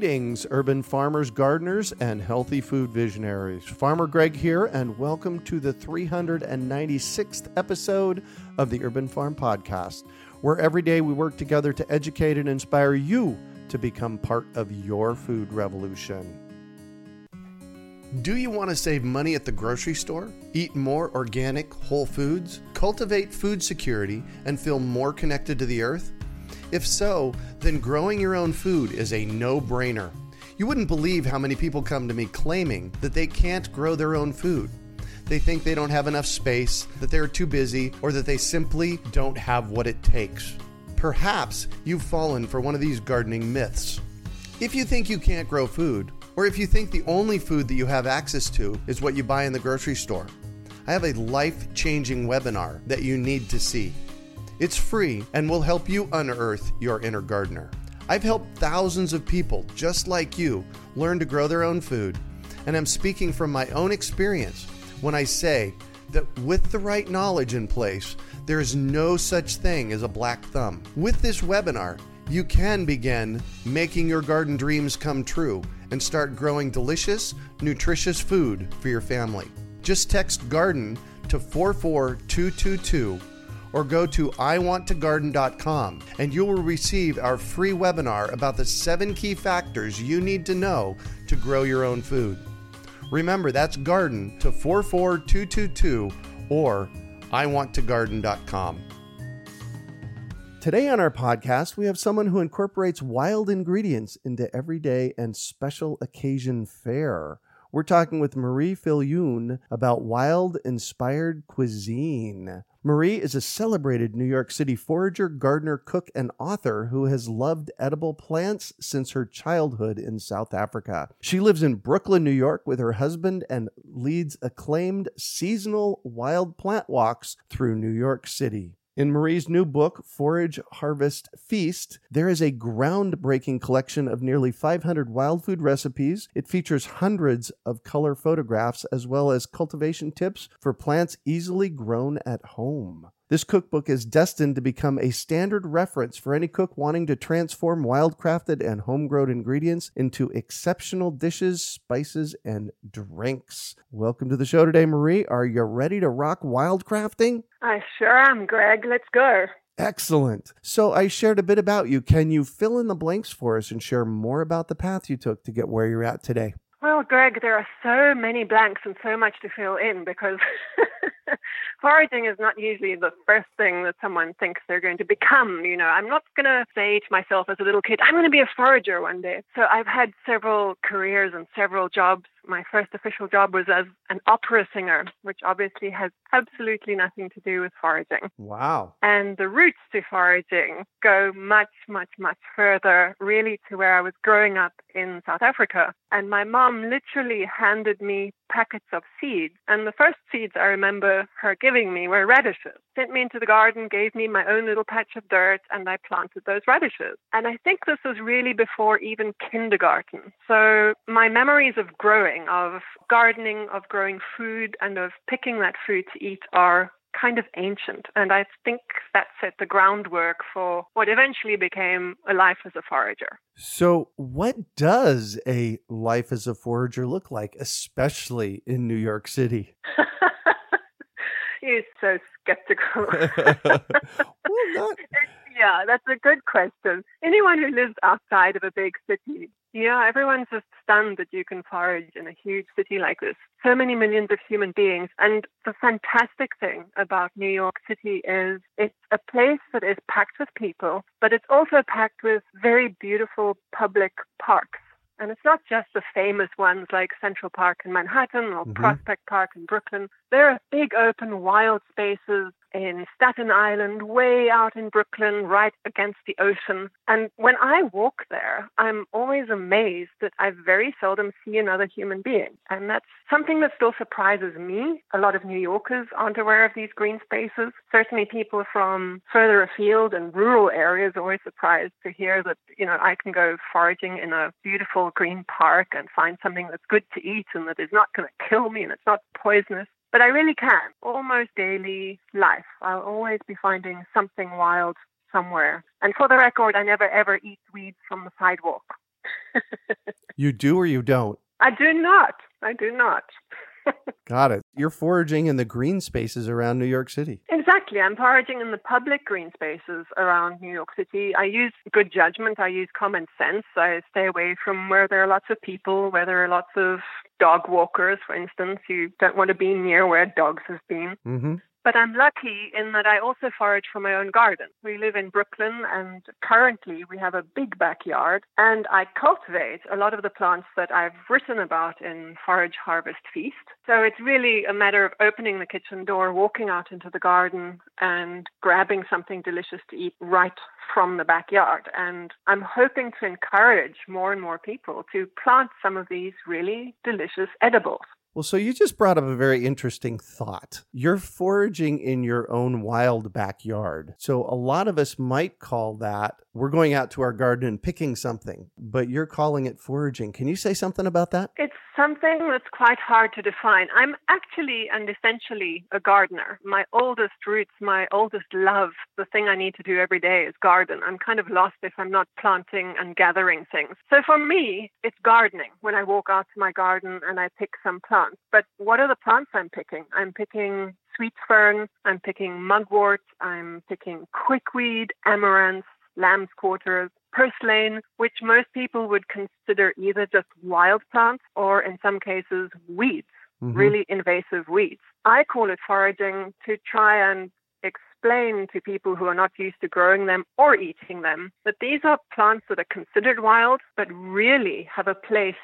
Greetings, urban farmers, gardeners, and healthy food visionaries. Farmer Greg here, and welcome to the 396th episode of the Urban Farm Podcast, where every day we work together to educate and inspire you to become part of your food revolution. Do you want to save money at the grocery store, eat more organic, whole foods, cultivate food security, and feel more connected to the earth? If so, then growing your own food is a no brainer. You wouldn't believe how many people come to me claiming that they can't grow their own food. They think they don't have enough space, that they're too busy, or that they simply don't have what it takes. Perhaps you've fallen for one of these gardening myths. If you think you can't grow food, or if you think the only food that you have access to is what you buy in the grocery store, I have a life changing webinar that you need to see. It's free and will help you unearth your inner gardener. I've helped thousands of people just like you learn to grow their own food, and I'm speaking from my own experience when I say that with the right knowledge in place, there is no such thing as a black thumb. With this webinar, you can begin making your garden dreams come true and start growing delicious, nutritious food for your family. Just text garden to 44222 or go to iwanttogarden.com and you will receive our free webinar about the seven key factors you need to know to grow your own food. Remember, that's garden to 44222 or iwanttogarden.com. Today on our podcast, we have someone who incorporates wild ingredients into everyday and special occasion fare. We're talking with Marie Viljoen about wild inspired cuisine. Marie is a celebrated New York City forager, gardener, cook, and author who has loved edible plants since her childhood in South Africa. She lives in Brooklyn, New York with her husband and leads acclaimed seasonal wild plant walks through New York City. In Marie's new book, Forage, Harvest, Feast, there is a groundbreaking collection of nearly 500 wild food recipes. It features hundreds of color photographs as well as cultivation tips for plants easily grown at home. This cookbook is destined to become a standard reference for any cook wanting to transform wildcrafted and homegrown ingredients into exceptional dishes, spices, and drinks. Welcome to the show today, Marie. Are you ready to rock wildcrafting? I sure am, Greg. Let's go. Excellent. So I shared a bit about you. Can you fill in the blanks for us and share more about the path you took to get where you're at today? Well, Greg, there are so many blanks and so much to fill in because foraging is not usually the first thing that someone thinks they're going to become. You know, I'm not going to say to myself as a little kid, I'm going to be a forager one day. So I've had several careers and several jobs. My first official job was as an opera singer, which obviously has absolutely nothing to do with foraging. Wow. And the roots to foraging go much, much, much further, really to where I was growing up in South Africa. And my mom literally handed me packets of seeds. And the first seeds I remember her giving me were radishes. Sent me into the garden, gave me my own little patch of dirt, and I planted those radishes. And I think this was really before even kindergarten. So my memories of growing, of gardening, of growing food, and of picking that food to eat are kind of ancient. And I think that set the groundwork for what eventually became a life as a forager. So, what does a life as a forager look like, especially in New York City? You're so skeptical. well, not... Yeah, that's a good question. Anyone who lives outside of a big city, yeah, everyone's just stunned that you can forage in a huge city like this. So many millions of human beings. And the fantastic thing about New York City is it's a place that is packed with people, but it's also packed with very beautiful public parks. And it's not just the famous ones like Central Park in Manhattan or mm-hmm. Prospect Park in Brooklyn. There are big open wild spaces in Staten Island, way out in Brooklyn, right against the ocean. And when I walk there, I'm always amazed that I very seldom see another human being. And that's something that still surprises me. A lot of New Yorkers aren't aware of these green spaces. Certainly people from further afield and rural areas are always surprised to hear that, you know, I can go foraging in a beautiful green park and find something that's good to eat and that is not going to kill me and it's not poisonous. But I really can. Almost daily life. I'll always be finding something wild somewhere. And for the record, I never ever eat weeds from the sidewalk. you do or you don't? I do not. I do not. Got it. You're foraging in the green spaces around New York City. Exactly. I'm foraging in the public green spaces around New York City. I use good judgment. I use common sense. I stay away from where there are lots of people, where there are lots of dog walkers, for instance. You don't want to be near where dogs have been. Mm-hmm. But I'm lucky in that I also forage from my own garden. We live in Brooklyn and currently we have a big backyard and I cultivate a lot of the plants that I've written about in Forage Harvest Feast. So it's really a matter of opening the kitchen door, walking out into the garden and grabbing something delicious to eat right from the backyard. And I'm hoping to encourage more and more people to plant some of these really delicious edibles. Well, so you just brought up a very interesting thought. You're foraging in your own wild backyard. So a lot of us might call that we're going out to our garden and picking something, but you're calling it foraging. Can you say something about that? It's something that's quite hard to define. I'm actually and essentially a gardener. My oldest roots, my oldest love, the thing I need to do every day is garden. I'm kind of lost if I'm not planting and gathering things. So for me, it's gardening when I walk out to my garden and I pick some plants. But what are the plants I'm picking? I'm picking sweet fern, I'm picking mugwort, I'm picking quickweed, amaranth, lamb's quarters, purslane, which most people would consider either just wild plants or in some cases weeds, mm-hmm. really invasive weeds. I call it foraging to try and explain to people who are not used to growing them or eating them that these are plants that are considered wild but really have a place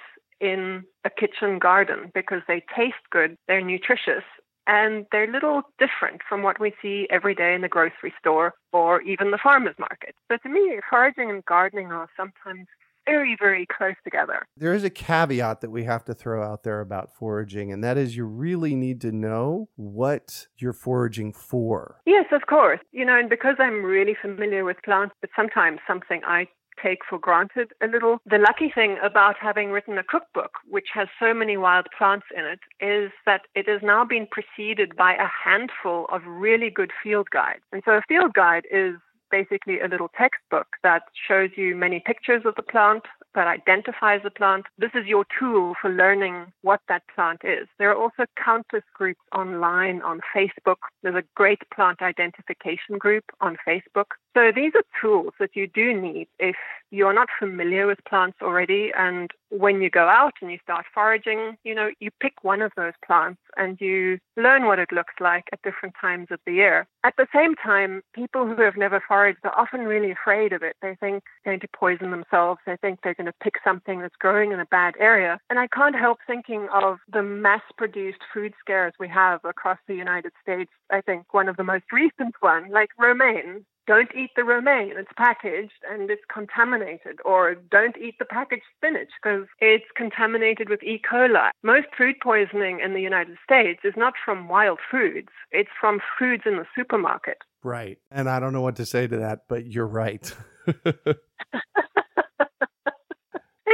in a kitchen garden because they taste good, they're nutritious, and they're a little different from what we see every day in the grocery store or even the farmer's market. So to me, foraging and gardening are sometimes very, very close together. There is a caveat that we have to throw out there about foraging, and that is you really need to know what you're foraging for. Yes, of course. You know, and because I'm really familiar with plants, but sometimes something I take for granted a little. The lucky thing about having written a cookbook, which has so many wild plants in it, is that it has now been preceded by a handful of really good field guides. And so a field guide is basically a little textbook that shows you many pictures of the plant, that identifies the plant. This is your tool for learning what that plant is. There are also countless groups online on Facebook. There's a great plant identification group on Facebook. So these are tools that you do need if you're not familiar with plants already. And when you go out and you start foraging, you know, you pick one of those plants and you learn what it looks like at different times of the year. At the same time, people who have never foraged are often really afraid of it. They think they're going to poison themselves. They think they're going to pick something that's growing in a bad area. And I can't help thinking of the mass produced food scares we have across the United States. I think one of the most recent one, like romaine, don't eat the romaine, it's packaged and it's contaminated, or don't eat the packaged spinach because it's contaminated with E. coli. Most food poisoning in the United States is not from wild foods, it's from foods in the supermarket. Right. And I don't know what to say to that, but you're right. it's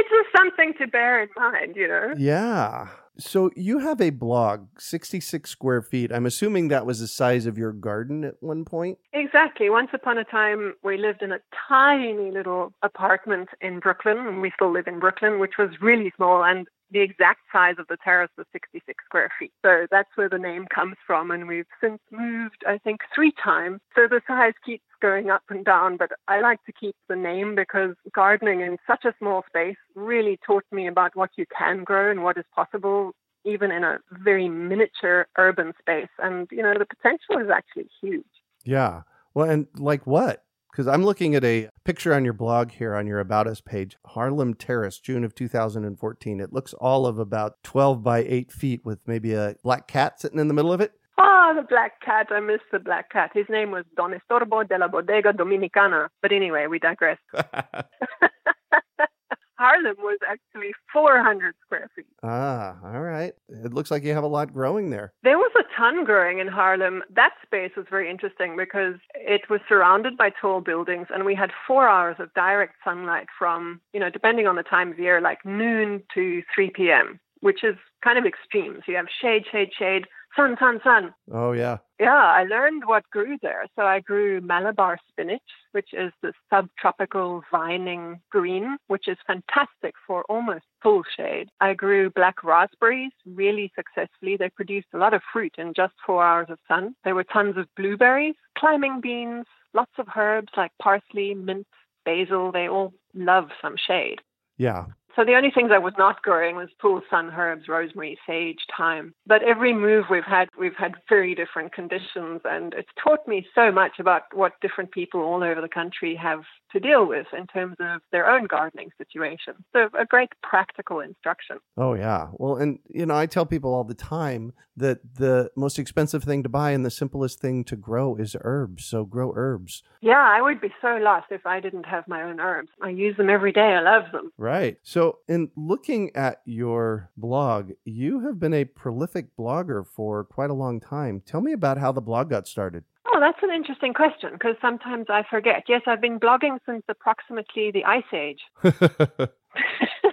just something to bear in mind, you know? Yeah. So you have a blog, 66 square feet. I'm assuming that was the size of your garden at one point? Exactly. Once upon a time, we lived in a tiny little apartment in Brooklyn, and we still live in Brooklyn, which was really small. And the exact size of the terrace was 66 square feet. So that's where the name comes from. And we've since moved, I think, three times. So the size keeps going up and down. But I like to keep the name because gardening in such a small space really taught me about what you can grow and what is possible. Even in a very miniature urban space. And, you know, the potential is actually huge. Yeah. Well, and like what? Because I'm looking at a picture on your blog here on your About Us page, Harlem Terrace, June of 2014. It looks all of about 12 by 8 feet with maybe a black cat sitting in the middle of it. Ah, oh, the black cat. I miss the black cat. His name was Don Estorbo de la Bodega Dominicana. But anyway, we digress. Harlem was actually 400 square feet. Ah, all right. It looks like you have a lot growing there. There was a ton growing in Harlem. That space was very interesting because it was surrounded by tall buildings and we had four hours of direct sunlight from, you know, depending on the time of year, like noon to 3 p.m., which is kind of extreme. So you have shade, shade, shade sun, sun, sun. Oh, yeah. Yeah, I learned what grew there. So I grew Malabar spinach, which is the subtropical vining green, which is fantastic for almost full shade. I grew black raspberries really successfully. They produced a lot of fruit in just four hours of sun. There were tons of blueberries, climbing beans, lots of herbs like parsley, mint, basil. They all love some shade. Yeah. So the only things I was not growing was pool sun herbs, rosemary, sage, thyme. But every move we've had, we've had very different conditions, and it's taught me so much about what different people all over the country have to deal with in terms of their own gardening situation. So a great practical instruction. Oh yeah. Well, and you know, I tell people all the time that the most expensive thing to buy and the simplest thing to grow is herbs. So grow herbs. Yeah, I would be so lost if I didn't have my own herbs. I use them every day. I love them. Right. So, in looking at your blog, you have been a prolific blogger for quite a long time. Tell me about how the blog got started. Oh, that's an interesting question because sometimes I forget. Yes, I've been blogging since approximately the Ice Age.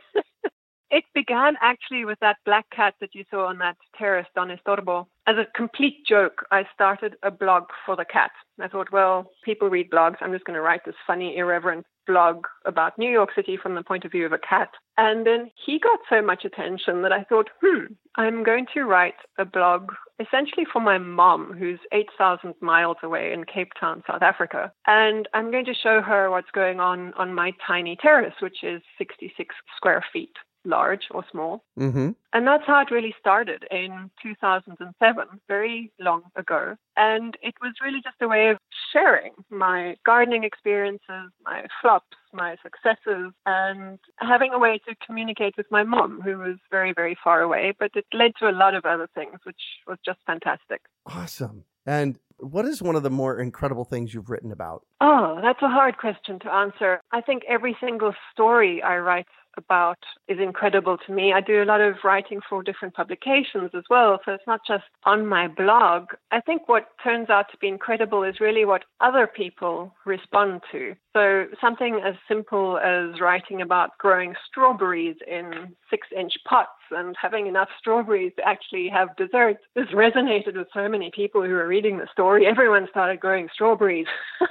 it began actually with that black cat that you saw on that terrace, Don Estorbo. As a complete joke, I started a blog for the cat. I thought, well, people read blogs. I'm just going to write this funny, irreverent blog about New York City from the point of view of a cat. And then he got so much attention that I thought, hmm, I'm going to write a blog essentially for my mom, who's 8,000 miles away in Cape Town, South Africa. And I'm going to show her what's going on on my tiny terrace, which is 66 square feet large or small. Mm-hmm. And that's how it really started in 2007, very long ago. And it was really just a way of sharing my gardening experiences, my flops, my successes, and having a way to communicate with my mom, who was very, very far away. But it led to a lot of other things, which was just fantastic. Awesome. And what is one of the more incredible things you've written about? Oh, that's a hard question to answer. I think every single story I write about is incredible to me. I do a lot of writing for different publications as well, so it's not just on my blog. I think what turns out to be incredible is really what other people respond to. So something as simple as writing about growing strawberries in six inch pots and having enough strawberries to actually have dessert has resonated with so many people who are reading the story. Everyone started growing strawberries.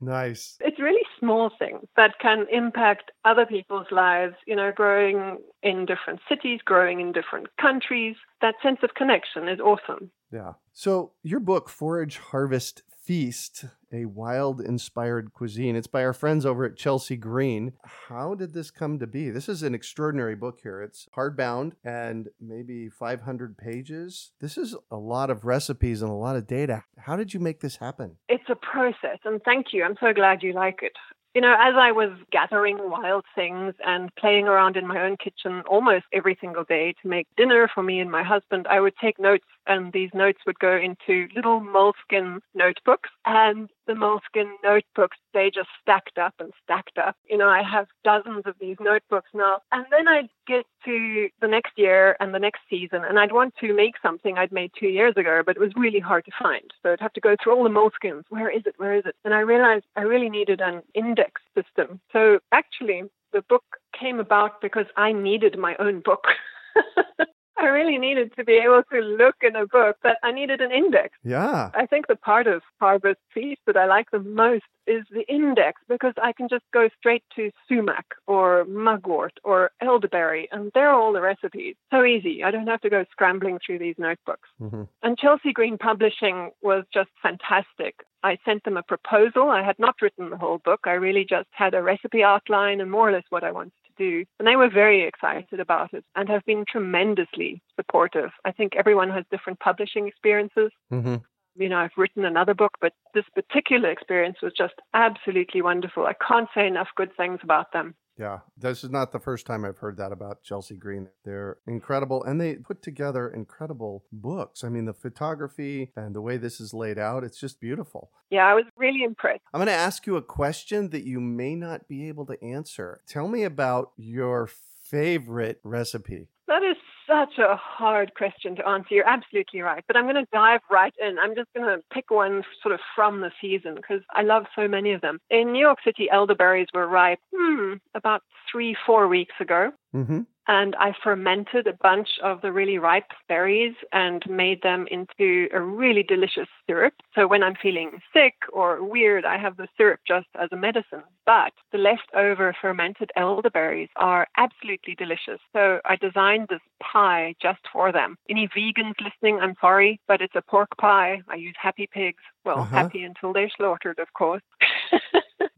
Nice. Really small things that can impact other people's lives, you know, growing in different cities, growing in different countries. That sense of connection is awesome. Yeah. So, your book, Forage, Harvest, Feast, a wild inspired cuisine. It's by our friends over at Chelsea Green. How did this come to be? This is an extraordinary book here. It's hardbound and maybe 500 pages. This is a lot of recipes and a lot of data. How did you make this happen? It's a process, and thank you. I'm so glad you like it. You know, as I was gathering wild things and playing around in my own kitchen almost every single day to make dinner for me and my husband, I would take notes, and these notes would go into little Moleskine notebooks. And the Moleskine notebooks, they just stacked up and stacked up. You know, I have dozens of these notebooks now. And then I'd get to the next year and the next season, and I'd want to make something I'd made two years ago, but it was really hard to find. So I'd have to go through all the Moleskines. Where is it? Where is it? And I realized I really needed an index system. So actually, the book came about because I needed my own book. I really needed to be able to look in a book, but I needed an index. Yeah. I think the part of Harvest piece that I like the most is the index because I can just go straight to sumac or mugwort or elderberry, and there are all the recipes. So easy. I don't have to go scrambling through these notebooks. Mm-hmm. And Chelsea Green Publishing was just fantastic. I sent them a proposal. I had not written the whole book. I really just had a recipe outline and more or less what I wanted to do. And they were very excited about it and have been tremendously supportive. I think everyone has different publishing experiences. Mm-hmm. You know, I've written another book, but this particular experience was just absolutely wonderful. I can't say enough good things about them. Yeah, this is not the first time I've heard that about Chelsea Green. They're incredible and they put together incredible books. I mean, the photography and the way this is laid out, it's just beautiful. Yeah, I was really impressed. I'm going to ask you a question that you may not be able to answer. Tell me about your favorite recipe. That is such a hard question to answer. You're absolutely right. But I'm going to dive right in. I'm just going to pick one sort of from the season because I love so many of them. In New York City, elderberries were ripe hmm, about three, four weeks ago. Mm-hmm. And I fermented a bunch of the really ripe berries and made them into a really delicious syrup. So when I'm feeling sick or weird, I have the syrup just as a medicine. But the leftover fermented elderberries are absolutely delicious. So I designed this pie just for them. Any vegans listening, I'm sorry, but it's a pork pie. I use happy pigs. Well, Uh-huh. happy until they're slaughtered, of course.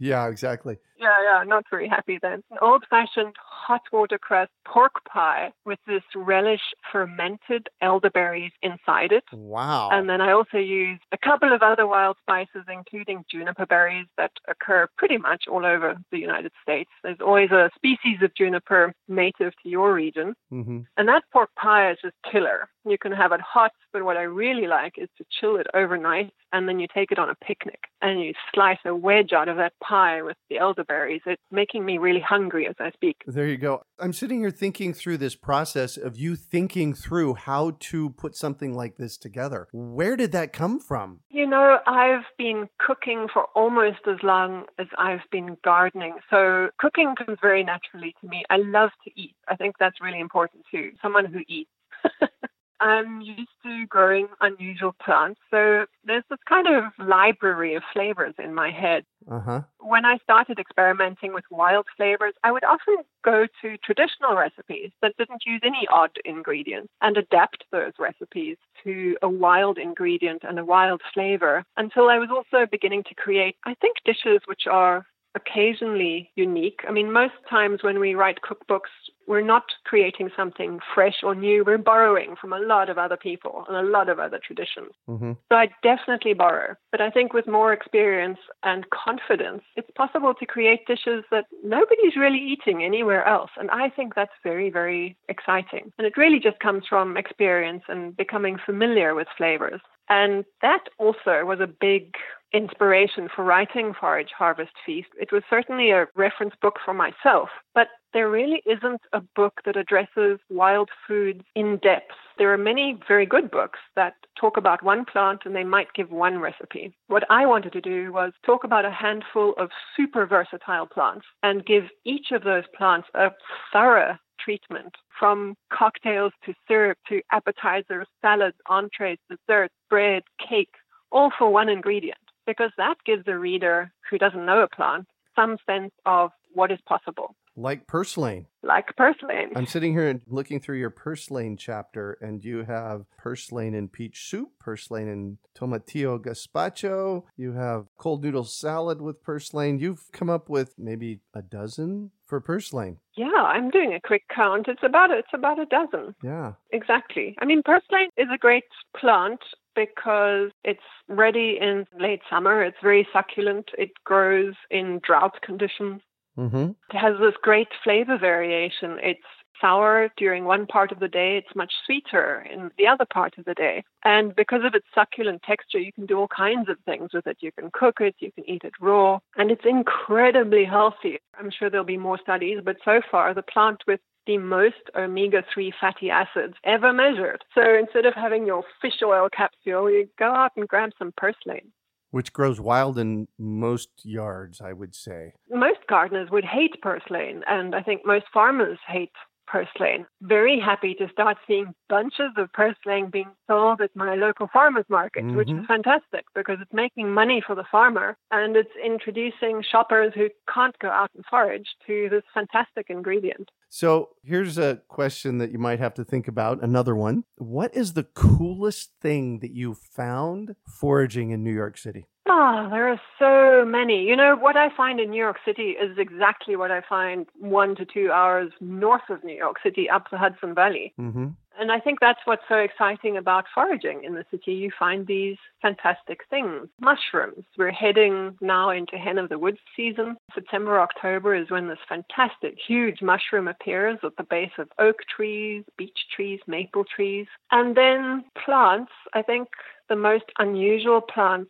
Yeah, exactly. Yeah, yeah, not very happy then. An old fashioned hot water crust pork pie with this relish fermented elderberries inside it. Wow. And then I also use a couple of other wild spices, including juniper berries that occur pretty much all over the United States. There's always a species of juniper native to your region. mm-hmm. And that pork pie is just killer. You can have it hot, but what I really like is to chill it overnight and then you take it on a picnic and you slice a wedge out of that pie with the elderberries. It's making me really hungry as I speak. There you go. I'm sitting here thinking through this process of you thinking through how to put something like this together. Where did that come from? You know, I've been cooking for almost as long as I've been gardening. So cooking comes very naturally to me. I love to eat. I think that's really important too. Someone who eats. I'm used to growing unusual plants. So there's this kind of library of flavors in my head. Uh huh. When I started experimenting with wild flavors, I would often go to traditional recipes that didn't use any odd ingredients and adapt those recipes to a wild ingredient and a wild flavor until I was also beginning to create, I think, dishes which are occasionally unique. I mean, most times when we write cookbooks, we're not creating something fresh or new. We're borrowing from a lot of other people and a lot of other traditions. Mm-hmm. So I definitely borrow. But I think with more experience and confidence, it's possible to create dishes that nobody's really eating anywhere else. And I think that's very, very exciting. And it really just comes from experience and becoming familiar with flavors. And that also was a big inspiration for writing Forage Harvest Feast. It was certainly a reference book for myself, but there really isn't a book that addresses wild foods in depth. There are many very good books that talk about one plant and they might give one recipe. What I wanted to do was talk about a handful of super versatile plants and give each of those plants a thorough treatment from cocktails to syrup to appetizers, salads, entrees, desserts, bread, cake, all for one ingredient, because that gives the reader who doesn't know a plant some sense of what is possible. Like purslane. Like purslane. I'm sitting here and looking through your purslane chapter, and you have purslane in peach soup, purslane in tomatillo gazpacho. You have cold noodle salad with purslane. You've come up with maybe a dozen for purslane. Yeah, I'm doing a quick count. It's about it's about a dozen. Yeah. Exactly. I mean, purslane is a great plant because it's ready in late summer. It's very succulent. It grows in drought conditions. Mm-hmm. It has this great flavor variation. It's sour during one part of the day, it's much sweeter in the other part of the day. And because of its succulent texture, you can do all kinds of things with it. You can cook it, you can eat it raw, and it's incredibly healthy. I'm sure there'll be more studies, but so far, the plant with the most omega 3 fatty acids ever measured. So instead of having your fish oil capsule, you go out and grab some purslane. Which grows wild in most yards, I would say. Most gardeners would hate purslane, and I think most farmers hate purslane. Very happy to start seeing bunches of purslane being sold at my local farmers market, mm-hmm. which is mm-hmm. fantastic because it's making money for the farmer and it's introducing shoppers who can't go out and forage to this fantastic ingredient. So here's a question that you might have to think about. Another one. What is the coolest thing that you found foraging in New York City? Ah, oh, there are so many. You know, what I find in New York City is exactly what I find one to two hours north of New York City up the Hudson Valley. Mm-hmm. And I think that's what's so exciting about foraging in the city. You find these fantastic things. Mushrooms. We're heading now into hen of the woods season. September, October is when this fantastic, huge mushroom appears at the base of oak trees, beech trees, maple trees. And then plants. I think the most unusual plant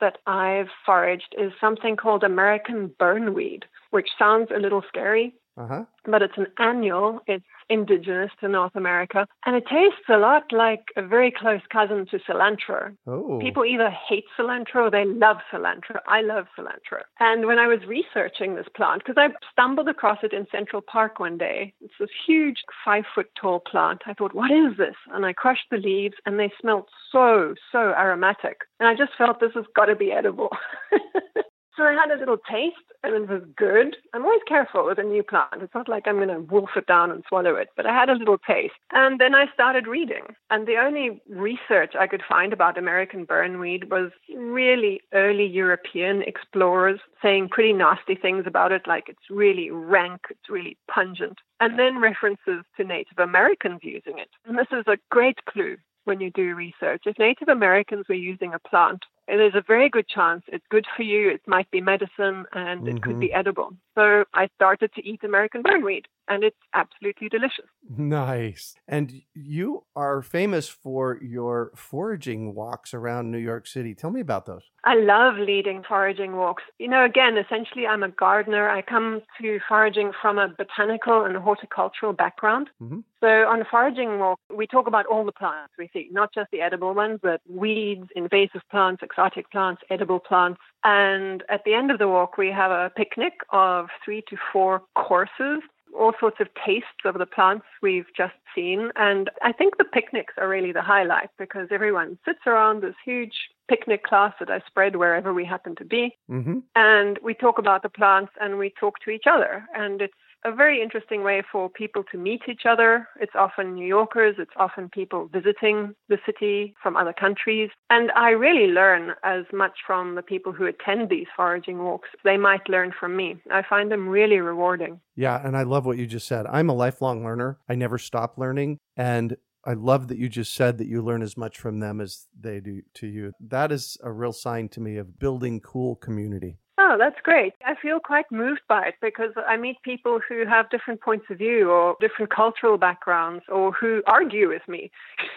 that I've foraged is something called American burnweed, which sounds a little scary, uh-huh. but it's an annual. It's indigenous to North America. And it tastes a lot like a very close cousin to cilantro. Oh. People either hate cilantro or they love cilantro. I love cilantro. And when I was researching this plant, because I stumbled across it in Central Park one day, it's this huge five foot tall plant. I thought, what is this? And I crushed the leaves and they smelled so, so aromatic. And I just felt this has got to be edible. So I had a little taste and it was good. I'm always careful with a new plant. It's not like I'm going to wolf it down and swallow it, but I had a little taste. And then I started reading. And the only research I could find about American burnweed was really early European explorers saying pretty nasty things about it, like it's really rank, it's really pungent. And then references to Native Americans using it. And this is a great clue when you do research. If Native Americans were using a plant, there's a very good chance it's good for you. It might be medicine and mm-hmm. it could be mm-hmm. edible. So I started to eat American burnweed and it's absolutely delicious. Nice. And you are famous for your foraging walks around New York City. Tell me about those. I love leading foraging walks. You know, again, essentially, I'm a gardener. I come to foraging from a botanical and horticultural background. Mm-hmm. So on a foraging walk, we talk about all the plants we see, not just the edible ones, but weeds, invasive plants, exotic plants, edible plants. And at the end of the walk, we have a picnic of three to four courses all sorts of tastes of the plants we've just seen. And I think the picnics are really the highlight because everyone sits around this huge picnic class that I spread wherever we happen to be. Mm-hmm. And we talk about the plants and we talk to each other. And it's a very interesting way for people to meet each other. It's often New Yorkers, it's often people visiting the city from other countries. And I really learn as much from the people who attend these foraging walks. They might learn from me. I find them really rewarding. Yeah, and I love what you just said. I'm a lifelong learner. I never stop learning. And I love that you just said that you learn as much from them as they do to you. That is a real sign to me of building cool community. Oh, that's great. I feel quite moved by it because I meet people who have different points of view or different cultural backgrounds or who argue with me.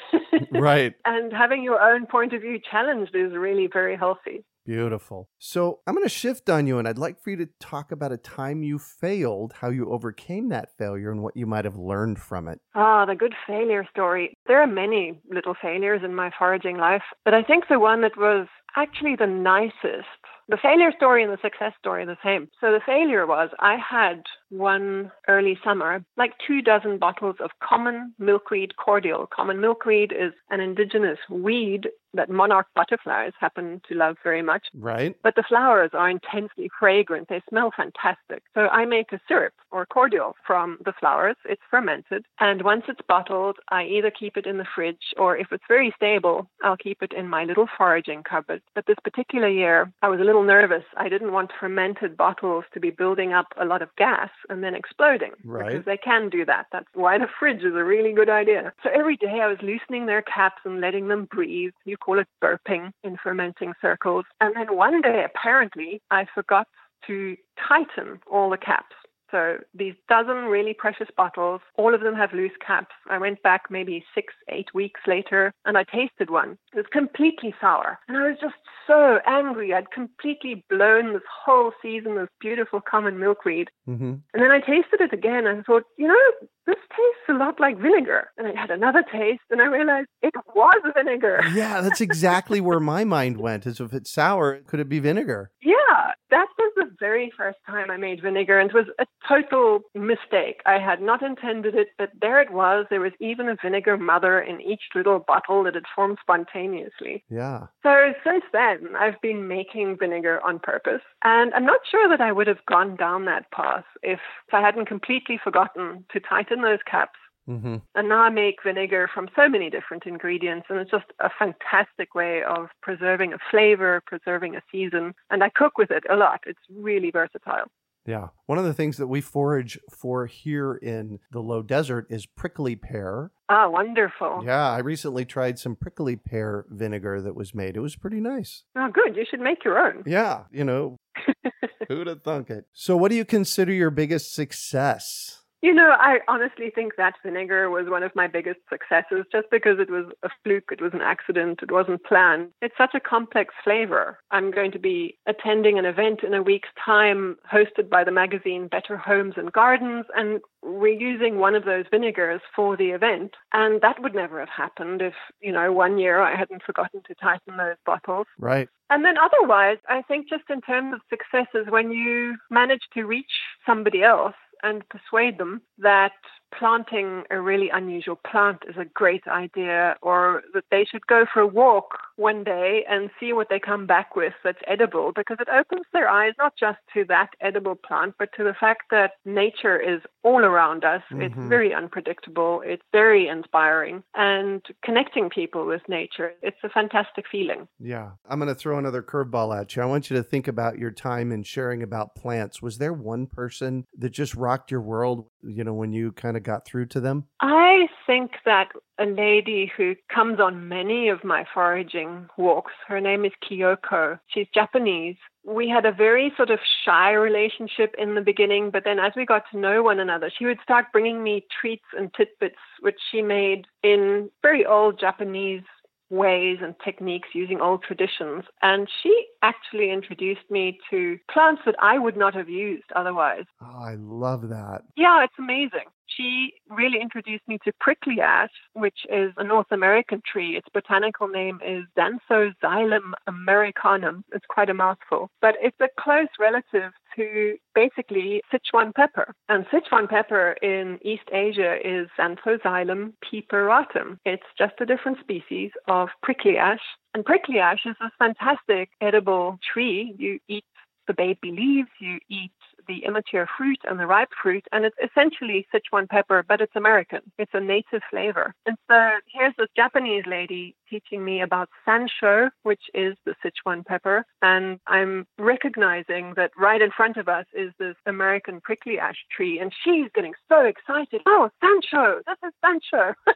right. and having your own point of view challenged is really very healthy. Beautiful. So I'm going to shift on you, and I'd like for you to talk about a time you failed, how you overcame that failure, and what you might have learned from it. Ah, the good failure story. There are many little failures in my foraging life, but I think the one that was actually the nicest the failure story and the success story are the same. So the failure was I had one early summer like two dozen bottles of common milkweed cordial. Common milkweed is an indigenous weed that monarch butterflies happen to love very much. Right. But the flowers are intensely fragrant. They smell fantastic. So I make a syrup or cordial from the flowers. It's fermented. And once it's bottled, I either keep it in the fridge or if it's very stable, I'll keep it in my little foraging cupboard. But this particular year, I was a little nervous. I didn't want fermented bottles to be building up a lot of gas and then exploding. Right. Because they can do that. That's why the fridge is a really good idea. So every day I was loosening their caps and letting them breathe. You call it burping in fermenting circles. And then one day, apparently, I forgot to tighten all the caps. So these dozen really precious bottles, all of them have loose caps. I went back maybe six, eight weeks later and I tasted one. It was completely sour. And I was just so angry. I'd completely blown this whole season of beautiful common milkweed. Mm-hmm. And then I tasted it again and I thought, you know, this tastes a lot like vinegar. And I had another taste and I realized it was vinegar. Yeah, that's exactly where my mind went. Is if it's sour, could it be vinegar? Yeah, that was the very first time I made vinegar and it was a total mistake. I had not intended it, but there it was. There was even a vinegar mother in each little bottle that had formed spontaneously. Yeah. So since then, I've been making vinegar on purpose. And I'm not sure that I would have gone down that path if I hadn't completely forgotten to tighten those caps Mm-hmm. and now I make vinegar from so many different ingredients, and it's just a fantastic way of preserving a flavor, preserving a season. And I cook with it a lot. It's really versatile. Yeah. One of the things that we forage for here in the low desert is prickly pear. Ah, wonderful. Yeah, I recently tried some prickly pear vinegar that was made. It was pretty nice. Oh, good. You should make your own. Yeah, you know, who'd have thunk it? So, what do you consider your biggest success? You know, I honestly think that vinegar was one of my biggest successes just because it was a fluke, it was an accident, it wasn't planned. It's such a complex flavor. I'm going to be attending an event in a week's time hosted by the magazine Better Homes and Gardens, and we're using one of those vinegars for the event. And that would never have happened if, you know, one year I hadn't forgotten to tighten those bottles. Right. And then otherwise, I think just in terms of successes, when you manage to reach somebody else and persuade them that planting a really unusual plant is a great idea or that they should go for a walk one day and see what they come back with that's edible because it opens their eyes not just to that edible plant but to the fact that nature is all around us it's Mhm. very unpredictable it's very inspiring and connecting people with nature it's a fantastic feeling Yeah. I'm going to throw another curveball at you. I want you to think about your time in sharing about plants. Was there one person that just rocked your world, you know, when you kind of got through to them? I think that a lady who comes on many of my foraging walks, her name is Kyoko. She's Japanese. We had a very sort of shy relationship in the beginning, but then as we got to know one another, she would start bringing me treats and tidbits, which she made in very old Japanese ways and techniques using old traditions. And she actually introduced me to plants that I would not have used otherwise. Oh, I love that. Yeah, it's amazing. She really introduced me to prickly ash, which is a North American tree. Its botanical name is Zanthoxylum americanum. It's quite a mouthful, but it's a close relative to basically Sichuan pepper. And Sichuan pepper in East Asia is Zanthoxylum piperatum. It's just a different species of prickly ash. And prickly ash is a fantastic edible tree. You eat the baby leaves, you eat the immature fruit and the ripe fruit, and it's essentially Sichuan pepper, but it's American. It's a native flavor. And so here's this Japanese lady teaching me about sansho, which is the Sichuan pepper, and I'm recognizing that right in front of us is this American prickly ash tree, and she's getting so excited. Oh, sansho! This is sansho!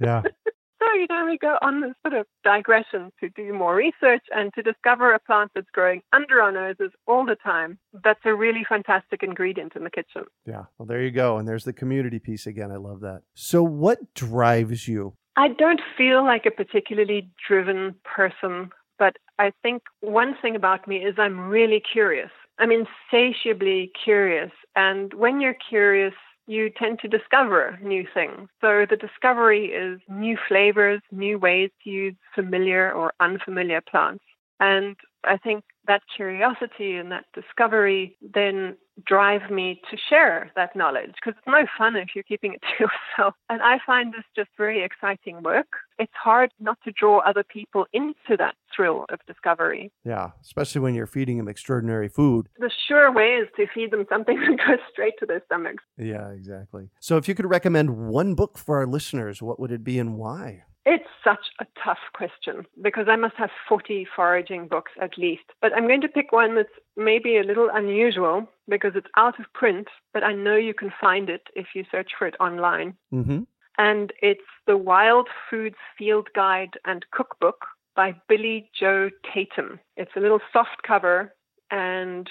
Yeah. So, you know, we go on this sort of digression to do more research and to discover a plant that's growing under our noses all the time. That's a really fantastic ingredient in the kitchen. Yeah. Well, there you go. And there's the community piece again. I love that. So, what drives you? I don't feel like a particularly driven person, but I think one thing about me is I'm really curious. I'm insatiably curious. And when you're curious, you tend to discover new things. So the discovery is new flavors, new ways to use familiar or unfamiliar plants. And I think that curiosity and that discovery then drive me to share that knowledge because it's no fun if you're keeping it to yourself. And I find this just very exciting work. It's hard not to draw other people into that thrill of discovery. Yeah. Especially when you're feeding them extraordinary food. The sure way is to feed them something that goes straight to their stomachs. Yeah, exactly. So, if you could recommend one book for our listeners, what would it be and why? It's such a tough question because I must have 40 foraging books at least. But I'm going to pick one that's maybe a little unusual because it's out of print, but I know you can find it if you search for it online. Mm-hmm. And it's the Wild Foods Field Guide and Cookbook by Billy Joe Tatum. It's a little soft cover and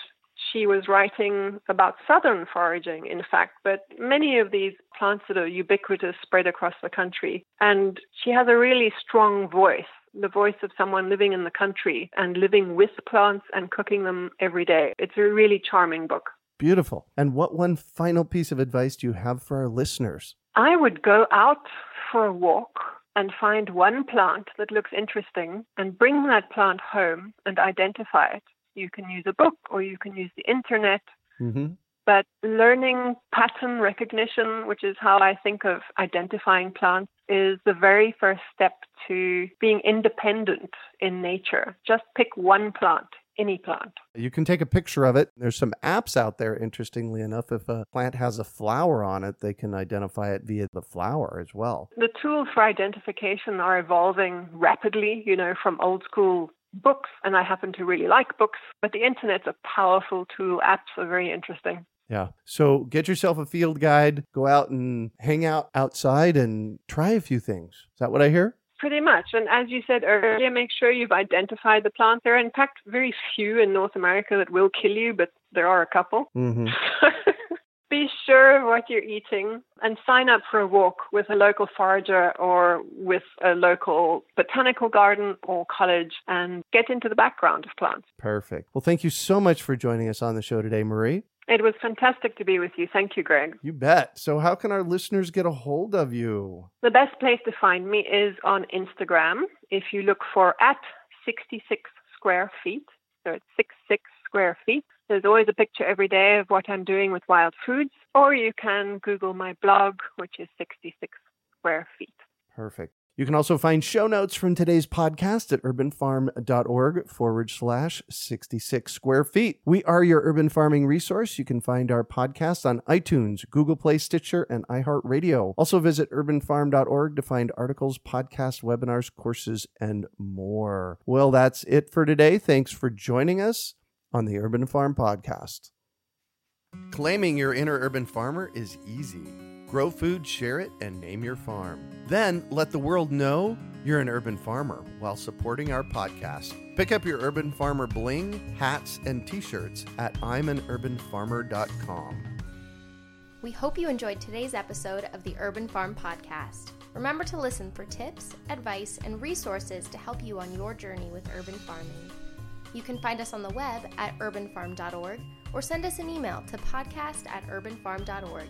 she was writing about southern foraging, in fact, but many of these plants that are ubiquitous spread across the country. And she has a really strong voice, the voice of someone living in the country and living with plants and cooking them every day. It's a really charming book. Beautiful. And what one final piece of advice do you have for our listeners? I would go out for a walk and find one plant that looks interesting and bring that plant home and identify it. You can use a book or you can use the internet. Mm-hmm. But learning pattern recognition, which is how I think of identifying plants, is the very first step to being independent in nature. Just pick one plant any plant. You can take a picture of it. There's some apps out there, interestingly enough. If a plant has a flower on it, they can identify it via the flower as well. The tools for identification are evolving rapidly, you know, from old school books, and I happen to really like books, but the internet's a powerful tool. Apps are very interesting. Yeah. So get yourself a field guide, go out and hang out outside and try a few things. Is that what I hear? Pretty much. And as you said earlier, make sure you've identified the plant. There are, in fact, very few in North America that will kill you, but there are a couple. Mm-hmm. Be sure of what you're eating and sign up for a walk with a local forager or with a local botanical garden or college and get into the background of plants. Perfect. Well, thank you so much for joining us on the show today, Marie. It was fantastic to be with you. Thank you, Greg. You bet. So, how can our listeners get a hold of you? The best place to find me is on Instagram. If you look for at 66 square feet, so it's 66 square feet. There's always a picture every day of what I'm doing with wild foods, or you can Google my blog, which is 66 square feet. Perfect. You can also find show notes from today's podcast at urbanfarm.org forward slash 66 square feet. We are your urban farming resource. You can find our podcast on iTunes, Google Play, Stitcher, and iHeartRadio. Also visit urbanfarm.org to find articles, podcasts, webinars, courses, and more. Well, that's it for today. Thanks for joining us on the Urban Farm Podcast. Claiming your inner urban farmer is easy. Grow food, share it, and name your farm. Then let the world know you're an urban farmer while supporting our podcast. Pick up your Urban Farmer bling, hats, and t shirts at I'mAnUrbanFarmer.com. We hope you enjoyed today's episode of the Urban Farm Podcast. Remember to listen for tips, advice, and resources to help you on your journey with urban farming. You can find us on the web at urbanfarm.org or send us an email to podcast at urbanfarm.org.